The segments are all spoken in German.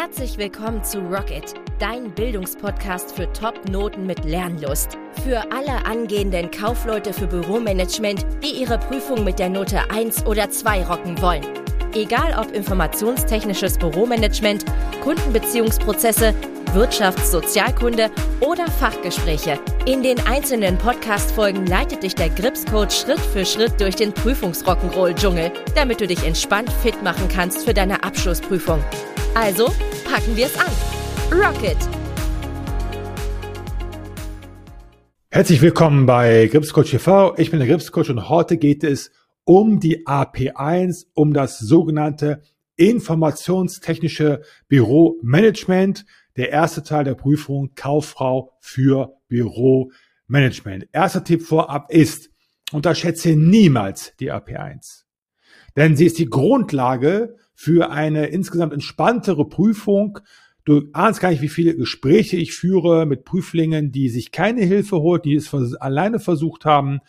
Herzlich willkommen zu Rocket, dein Bildungspodcast für Top-Noten mit Lernlust. Für alle angehenden Kaufleute für Büromanagement, die ihre Prüfung mit der Note 1 oder 2 rocken wollen. Egal ob informationstechnisches Büromanagement, Kundenbeziehungsprozesse, Wirtschafts-, Sozialkunde oder Fachgespräche. In den einzelnen Podcast-Folgen leitet dich der Grips-Coach Schritt für Schritt durch den Prüfungsrock'n'Roll-Dschungel, damit du dich entspannt fit machen kannst für deine Abschlussprüfung. Also packen wir es an. Rocket! Herzlich willkommen bei Gripscoach TV. Ich bin der Gripscoach und heute geht es um die AP1, um das sogenannte informationstechnische Büromanagement. Der erste Teil der Prüfung Kauffrau für Büromanagement. Erster Tipp vorab ist, unterschätze niemals die AP1. Denn sie ist die Grundlage für eine insgesamt entspanntere Prüfung. Du ahnst gar nicht, wie viele Gespräche ich führe mit Prüflingen, die sich keine Hilfe holt, die es alleine versucht haben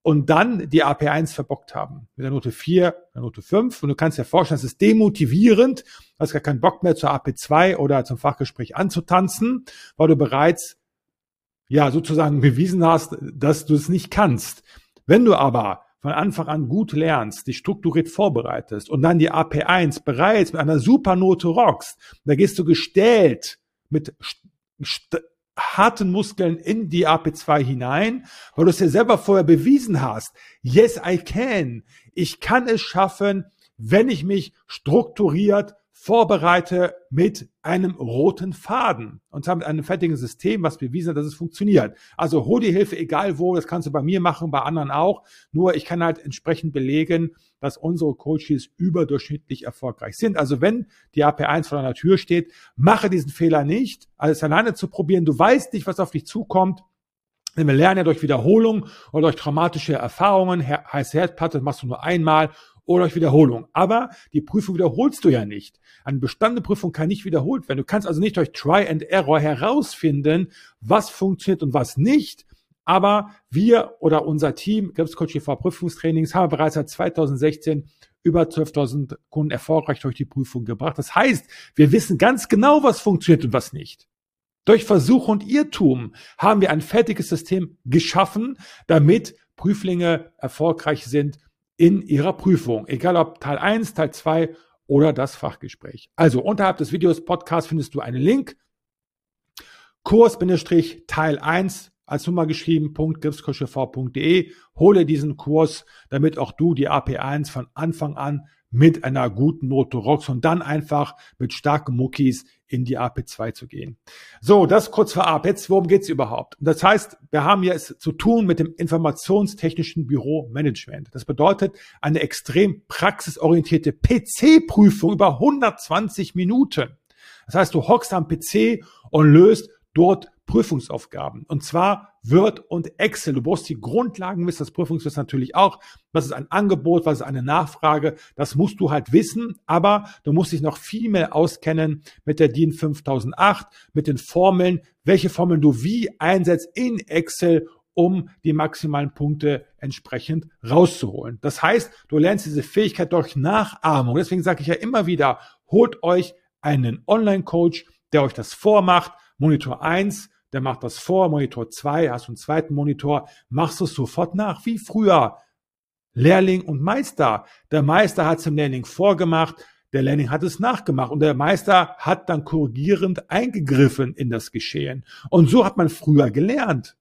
und dann die AP1 verbockt haben. Mit der Note 4, der Note 5. Und du kannst dir vorstellen, das ist demotivierend. Du hast gar keinen Bock mehr zur AP2 oder zum Fachgespräch anzutanzen, weil du bereits ja sozusagen bewiesen hast, dass du es nicht kannst. Wenn du aber von Anfang an gut lernst, dich strukturiert vorbereitest und dann die AP1 bereits mit einer Supernote rockst, da gehst du gestellt mit harten Muskeln in die AP2 hinein, weil du es dir selber vorher bewiesen hast. Yes, I can. Ich kann es schaffen, wenn ich mich strukturiert vorbereite mit einem roten Faden und zwar mit einem fertigen System, was bewiesen hat, dass es funktioniert. Also hol die Hilfe egal wo, das kannst du bei mir machen, bei anderen auch. Nur ich kann halt entsprechend belegen, dass unsere Coaches überdurchschnittlich erfolgreich sind. Also wenn die AP1 vor deiner Tür steht, mache diesen Fehler nicht, alles alleine zu probieren. Du weißt nicht, was auf dich zukommt. Denn wir lernen ja durch Wiederholung oder durch traumatische Erfahrungen, heißt Herdplatte, machst du nur einmal oder durch Wiederholung. Aber die Prüfung wiederholst du ja nicht. Eine bestandene Prüfung kann nicht wiederholt werden. Du kannst also nicht durch Try and Error herausfinden, was funktioniert und was nicht. Aber wir oder unser Team, Grips Coach TV Prüfungstrainings, haben bereits seit 2016 über 12.000 Kunden erfolgreich durch die Prüfung gebracht. Das heißt, wir wissen ganz genau, was funktioniert und was nicht. Durch Versuch und Irrtum haben wir ein fertiges System geschaffen, damit Prüflinge erfolgreich sind in ihrer Prüfung, egal ob Teil 1, Teil 2 oder das Fachgespräch. Also unterhalb des Videos Podcast findest du einen Link. Kurs-Teil 1 als Nummer geschrieben, .gripskochev.de. Hole diesen Kurs, damit auch du die AP1 von Anfang an mit einer guten Note rockst und dann einfach mit starken Muckis in die AP2 zu gehen. So, das kurz vorab. Jetzt, worum geht's überhaupt? Das heißt, wir haben hier es zu tun mit dem informationstechnischen Büromanagement. Das bedeutet eine extrem praxisorientierte PC-Prüfung über 120 Minuten. Das heißt, du hockst am PC und löst dort Prüfungsaufgaben. Und zwar Word und Excel. Du brauchst die Grundlagen wissen, das Prüfungswissen natürlich auch. Was ist ein Angebot, was ist eine Nachfrage? Das musst du halt wissen, aber du musst dich noch viel mehr auskennen mit der DIN 5008, mit den Formeln, welche Formeln du wie einsetzt in Excel, um die maximalen Punkte entsprechend rauszuholen. Das heißt, du lernst diese Fähigkeit durch Nachahmung. Deswegen sage ich ja immer wieder, holt euch einen Online-Coach, der euch das vormacht. Monitor 1, der macht das vor, Monitor 2, hast du einen zweiten Monitor, machst du es sofort nach, wie früher. Lehrling und Meister. Der Meister hat es dem Lehrling vorgemacht, der Lehrling hat es nachgemacht und der Meister hat dann korrigierend eingegriffen in das Geschehen. Und so hat man früher gelernt.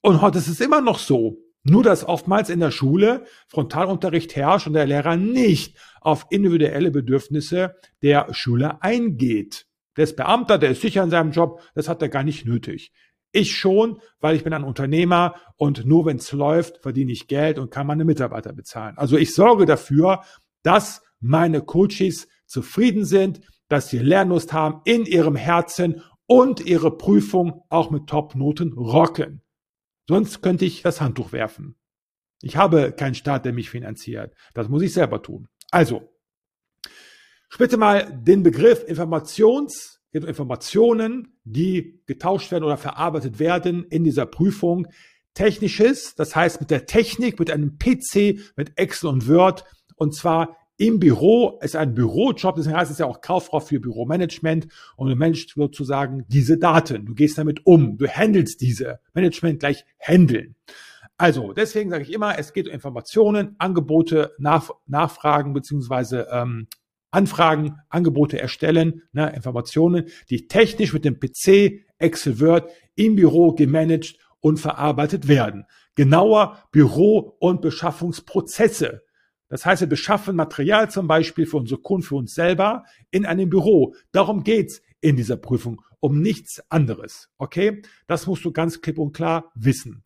Und heute ist es immer noch so. Nur dass oftmals in der Schule Frontalunterricht herrscht und der Lehrer nicht auf individuelle Bedürfnisse der Schüler eingeht. Der ist Beamter, der ist sicher in seinem Job, das hat er gar nicht nötig. Ich schon, weil ich bin ein Unternehmer und nur wenn es läuft, verdiene ich Geld und kann meine Mitarbeiter bezahlen. Also ich sorge dafür, dass meine Coaches zufrieden sind, dass sie Lernlust haben in ihrem Herzen und ihre Prüfung auch mit Top-Noten rocken. Sonst könnte ich das Handtuch werfen. Ich habe keinen Staat, der mich finanziert. Das muss ich selber tun. Also, Bitte mal den Begriff Informations, Informationen, die getauscht werden oder verarbeitet werden in dieser Prüfung. Technisches, das heißt mit der Technik, mit einem PC, mit Excel und Word, und zwar im Büro, ist ein Bürojob, deswegen heißt es ja auch Kauffrau für Büromanagement und du managst sozusagen diese Daten. Du gehst damit um, du handelst diese. Management gleich handeln. Also, deswegen sage ich immer, es geht um Informationen, Angebote, Nach Nachfragen beziehungsweise ähm, Anfragen, Angebote erstellen, ne, Informationen, die technisch mit dem PC, Excel, Word im Büro gemanagt und verarbeitet werden. Genauer Büro- und Beschaffungsprozesse. Das heißt, wir beschaffen Material zum Beispiel für unsere Kunden, für uns selber in einem Büro. Darum geht's in dieser Prüfung, um nichts anderes. Okay? Das musst du ganz klipp und klar wissen.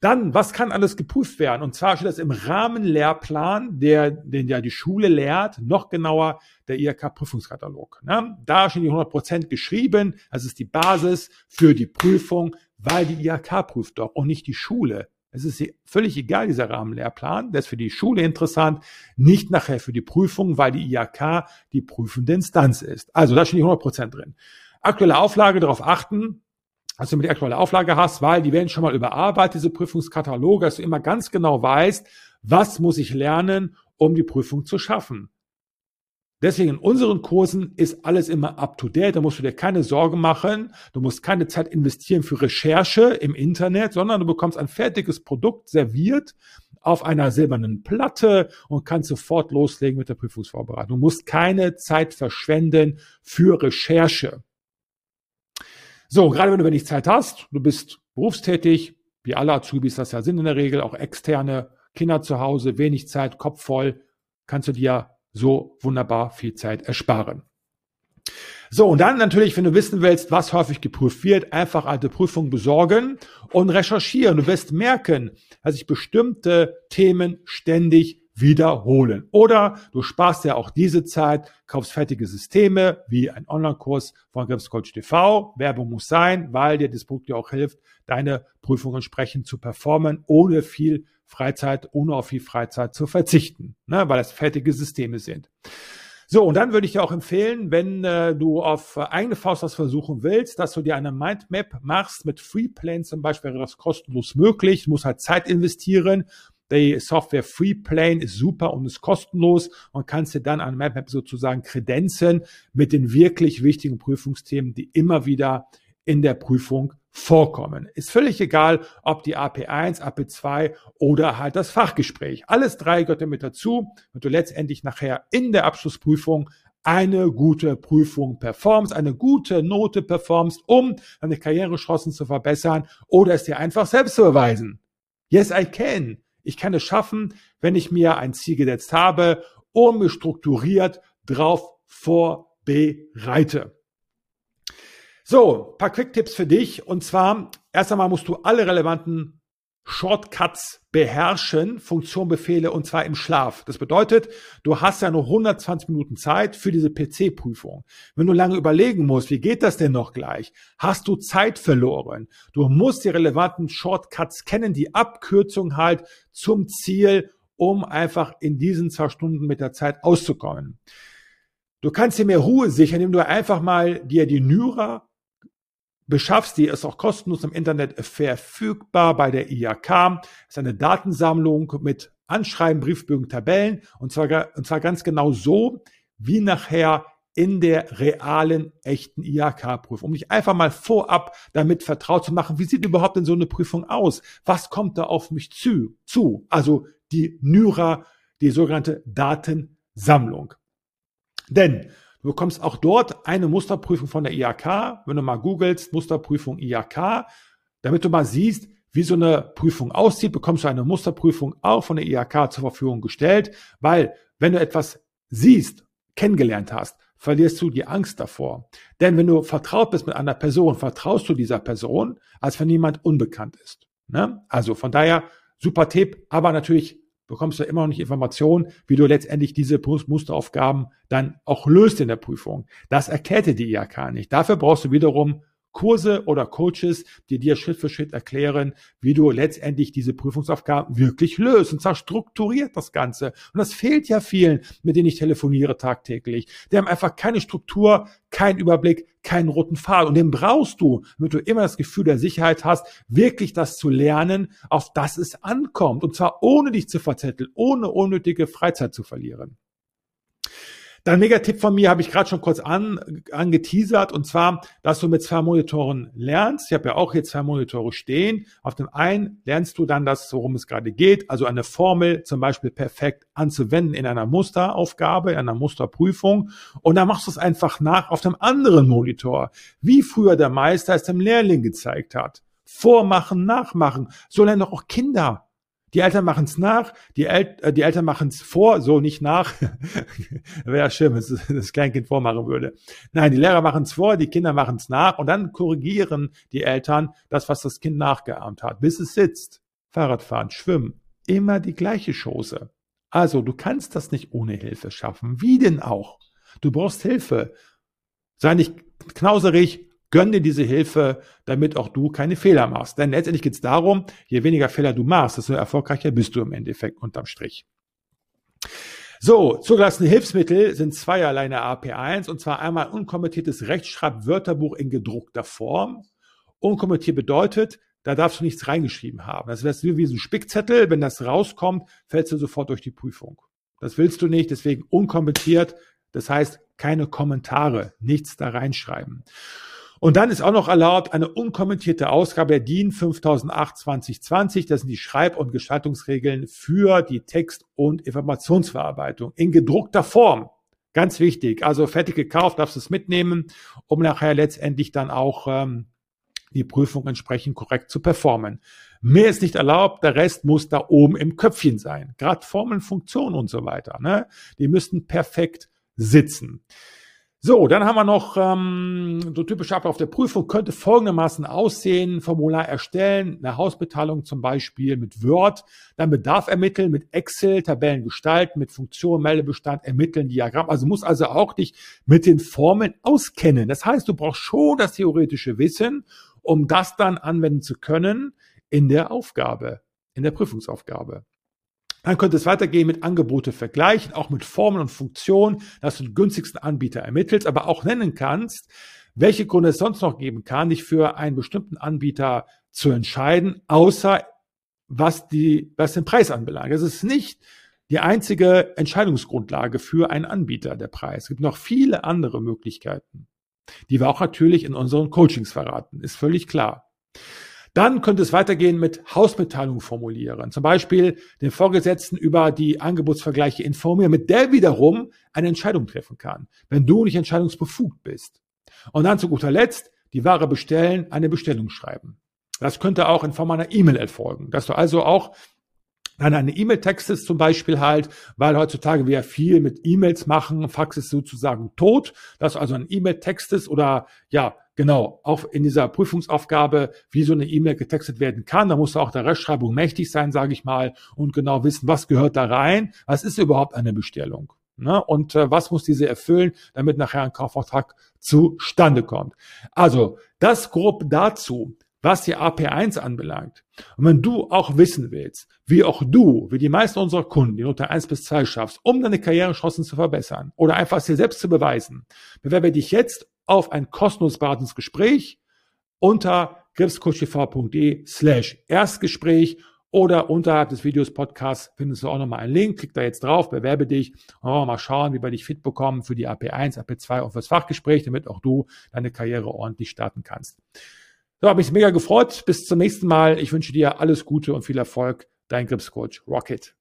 Dann, was kann alles geprüft werden? Und zwar steht das im Rahmenlehrplan, der, den ja die Schule lehrt, noch genauer der IHK-Prüfungskatalog. Ne? Da stehen die 100 Prozent geschrieben. Das ist die Basis für die Prüfung, weil die IHK prüft doch und nicht die Schule. Es ist völlig egal, dieser Rahmenlehrplan. Der ist für die Schule interessant, nicht nachher für die Prüfung, weil die IHK die prüfende Instanz ist. Also da stehen die 100 Prozent drin. Aktuelle Auflage, darauf achten, du mit die aktuelle Auflage hast, weil die werden schon mal überarbeitet, diese Prüfungskataloge, dass du immer ganz genau weißt, was muss ich lernen, um die Prüfung zu schaffen. Deswegen in unseren Kursen ist alles immer up to date. Da musst du dir keine Sorgen machen. Du musst keine Zeit investieren für Recherche im Internet, sondern du bekommst ein fertiges Produkt serviert auf einer silbernen Platte und kannst sofort loslegen mit der Prüfungsvorbereitung. Du musst keine Zeit verschwenden für Recherche. So, gerade wenn du wenig Zeit hast, du bist berufstätig, wie alle Azubis das ja sind in der Regel, auch externe Kinder zu Hause, wenig Zeit, Kopf voll, kannst du dir so wunderbar viel Zeit ersparen. So, und dann natürlich, wenn du wissen willst, was häufig geprüft wird, einfach alte Prüfungen besorgen und recherchieren. Du wirst merken, dass sich bestimmte Themen ständig wiederholen. Oder du sparst ja auch diese Zeit, kaufst fertige Systeme wie ein Online-Kurs von Gripscoach TV. Werbung muss sein, weil dir das Produkt dir auch hilft, deine Prüfung entsprechend zu performen, ohne viel Freizeit, ohne auf viel Freizeit zu verzichten, ne, weil es fertige Systeme sind. So, und dann würde ich dir auch empfehlen, wenn äh, du auf eigene Faust was versuchen willst, dass du dir eine Mindmap machst mit Freeplane zum Beispiel, wäre das kostenlos möglich. Du musst halt Zeit investieren die Software Freeplane ist super und ist kostenlos und kannst dir dann an MapMap sozusagen kredenzen mit den wirklich wichtigen Prüfungsthemen, die immer wieder in der Prüfung vorkommen. Ist völlig egal, ob die AP1, AP2 oder halt das Fachgespräch. Alles drei gehört damit dazu und du letztendlich nachher in der Abschlussprüfung eine gute Prüfung performst, eine gute Note performst, um deine Karrierechancen zu verbessern oder es dir einfach selbst zu beweisen. Yes, I can. Ich kann es schaffen, wenn ich mir ein Ziel gesetzt habe und mich strukturiert drauf vorbereite. So, paar Quick-Tipps für dich. Und zwar, erst einmal musst du alle relevanten Shortcuts beherrschen, Funktionbefehle und zwar im Schlaf. Das bedeutet, du hast ja nur 120 Minuten Zeit für diese PC-Prüfung. Wenn du lange überlegen musst, wie geht das denn noch gleich, hast du Zeit verloren. Du musst die relevanten Shortcuts kennen, die Abkürzung halt zum Ziel, um einfach in diesen zwei Stunden mit der Zeit auszukommen. Du kannst dir mehr Ruhe sichern, indem du einfach mal dir die Nyra beschaffst, die ist auch kostenlos im Internet verfügbar bei der IAK. Das ist eine Datensammlung mit Anschreiben, Briefbögen, Tabellen und zwar, und zwar ganz genau so, wie nachher in der realen, echten IHK-Prüfung, um dich einfach mal vorab damit vertraut zu machen, wie sieht überhaupt denn so eine Prüfung aus? Was kommt da auf mich zu? zu? Also die NYRA, die sogenannte Datensammlung. Denn Du bekommst auch dort eine Musterprüfung von der IHK. Wenn du mal googelst, Musterprüfung IHK, damit du mal siehst, wie so eine Prüfung aussieht, bekommst du eine Musterprüfung auch von der IHK zur Verfügung gestellt, weil wenn du etwas siehst, kennengelernt hast, verlierst du die Angst davor. Denn wenn du vertraut bist mit einer Person, vertraust du dieser Person, als wenn jemand unbekannt ist. Ne? Also von daher super Tipp, aber natürlich bekommst du immer noch nicht Informationen, wie du letztendlich diese Musteraufgaben dann auch löst in der Prüfung. Das erklärt dir die IHK nicht. Dafür brauchst du wiederum Kurse oder Coaches, die dir Schritt für Schritt erklären, wie du letztendlich diese Prüfungsaufgaben wirklich löst und zwar strukturiert das Ganze. Und das fehlt ja vielen, mit denen ich telefoniere tagtäglich. Die haben einfach keine Struktur, keinen Überblick, keinen roten Faden. Und den brauchst du, damit du immer das Gefühl der Sicherheit hast, wirklich das zu lernen, auf das es ankommt. Und zwar ohne dich zu verzetteln, ohne unnötige Freizeit zu verlieren. Dann Megatipp von mir habe ich gerade schon kurz an, angeteasert und zwar, dass du mit zwei Monitoren lernst. Ich habe ja auch hier zwei Monitore stehen. Auf dem einen lernst du dann das, worum es gerade geht, also eine Formel zum Beispiel perfekt anzuwenden in einer Musteraufgabe, in einer Musterprüfung und dann machst du es einfach nach auf dem anderen Monitor, wie früher der Meister es dem Lehrling gezeigt hat. Vormachen, nachmachen. So lernen doch auch Kinder. Die Eltern machen es nach, die, El äh, die Eltern machen es vor, so nicht nach. Wäre ja schön, wenn das Kleinkind vormachen würde. Nein, die Lehrer machen es vor, die Kinder machen es nach und dann korrigieren die Eltern das, was das Kind nachgeahmt hat, bis es sitzt. Fahrradfahren, Schwimmen, immer die gleiche Chose. Also, du kannst das nicht ohne Hilfe schaffen. Wie denn auch? Du brauchst Hilfe. Sei nicht knauserig, Gönn dir diese Hilfe, damit auch du keine Fehler machst. Denn letztendlich geht es darum, je weniger Fehler du machst, desto erfolgreicher bist du im Endeffekt unterm Strich. So, zugelassene Hilfsmittel sind zweierlei in der AP1 und zwar einmal unkommentiertes Rechtschreibwörterbuch in gedruckter Form. Unkommentiert bedeutet, da darfst du nichts reingeschrieben haben. Das ist wie so ein Spickzettel. Wenn das rauskommt, fällst du sofort durch die Prüfung. Das willst du nicht, deswegen unkommentiert. Das heißt, keine Kommentare, nichts da reinschreiben. Und dann ist auch noch erlaubt eine unkommentierte Ausgabe der DIN 5008 2020. Das sind die Schreib- und Gestaltungsregeln für die Text- und Informationsverarbeitung in gedruckter Form. Ganz wichtig. Also fertig gekauft, darfst du es mitnehmen, um nachher letztendlich dann auch ähm, die Prüfung entsprechend korrekt zu performen. Mehr ist nicht erlaubt, der Rest muss da oben im Köpfchen sein. Gerade Formeln, Funktionen und so weiter. Ne? Die müssten perfekt sitzen. So, dann haben wir noch ähm, so typische Ablauf der Prüfung könnte folgendermaßen aussehen. Formular erstellen, eine Hausbeteiligung zum Beispiel mit Word, dann Bedarf ermitteln mit Excel, Tabellen gestalten, mit Funktion, Meldebestand ermitteln, Diagramm. Also muss also auch dich mit den Formeln auskennen. Das heißt, du brauchst schon das theoretische Wissen, um das dann anwenden zu können in der Aufgabe, in der Prüfungsaufgabe. Dann könnte es weitergehen mit Angebote vergleichen, auch mit Formen und Funktionen, dass du den günstigsten Anbieter ermittelst, aber auch nennen kannst, welche Gründe es sonst noch geben kann, dich für einen bestimmten Anbieter zu entscheiden, außer was die, was den Preis anbelangt. Es ist nicht die einzige Entscheidungsgrundlage für einen Anbieter, der Preis. Es gibt noch viele andere Möglichkeiten, die wir auch natürlich in unseren Coachings verraten, ist völlig klar. Dann könnte es weitergehen mit Hausmitteilungen formulieren. Zum Beispiel den Vorgesetzten über die Angebotsvergleiche informieren, mit der wiederum eine Entscheidung treffen kann, wenn du nicht entscheidungsbefugt bist. Und dann zu guter Letzt die Ware bestellen, eine Bestellung schreiben. Das könnte auch in Form einer E-Mail erfolgen, dass du also auch dann eine E-Mail textest zum Beispiel halt, weil heutzutage wir ja viel mit E-Mails machen, Fax ist sozusagen tot, dass du also ein E-Mail textest oder ja, genau, auch in dieser Prüfungsaufgabe, wie so eine E-Mail getextet werden kann. Da muss auch der Rechtschreibung mächtig sein, sage ich mal, und genau wissen, was gehört da rein, was ist überhaupt eine Bestellung. Ne? Und äh, was muss diese erfüllen, damit nachher ein Kaufvertrag zustande kommt. Also, das grob dazu was die AP1 anbelangt. Und wenn du auch wissen willst, wie auch du, wie die meisten unserer Kunden, die Note 1 bis 2 schaffst, um deine Karrierechancen zu verbessern oder einfach dir selbst zu beweisen, bewerbe dich jetzt auf ein kostenloses Beratungsgespräch unter gripscoachtv.de slash Erstgespräch oder unterhalb des Videos Podcasts findest du auch nochmal einen Link. Klick da jetzt drauf, bewerbe dich und mal schauen, wie wir dich fit bekommen für die AP1, AP2 und fürs Fachgespräch, damit auch du deine Karriere ordentlich starten kannst. So, habe mich mega gefreut. Bis zum nächsten Mal. Ich wünsche dir alles Gute und viel Erfolg. Dein Gripscoach Rocket.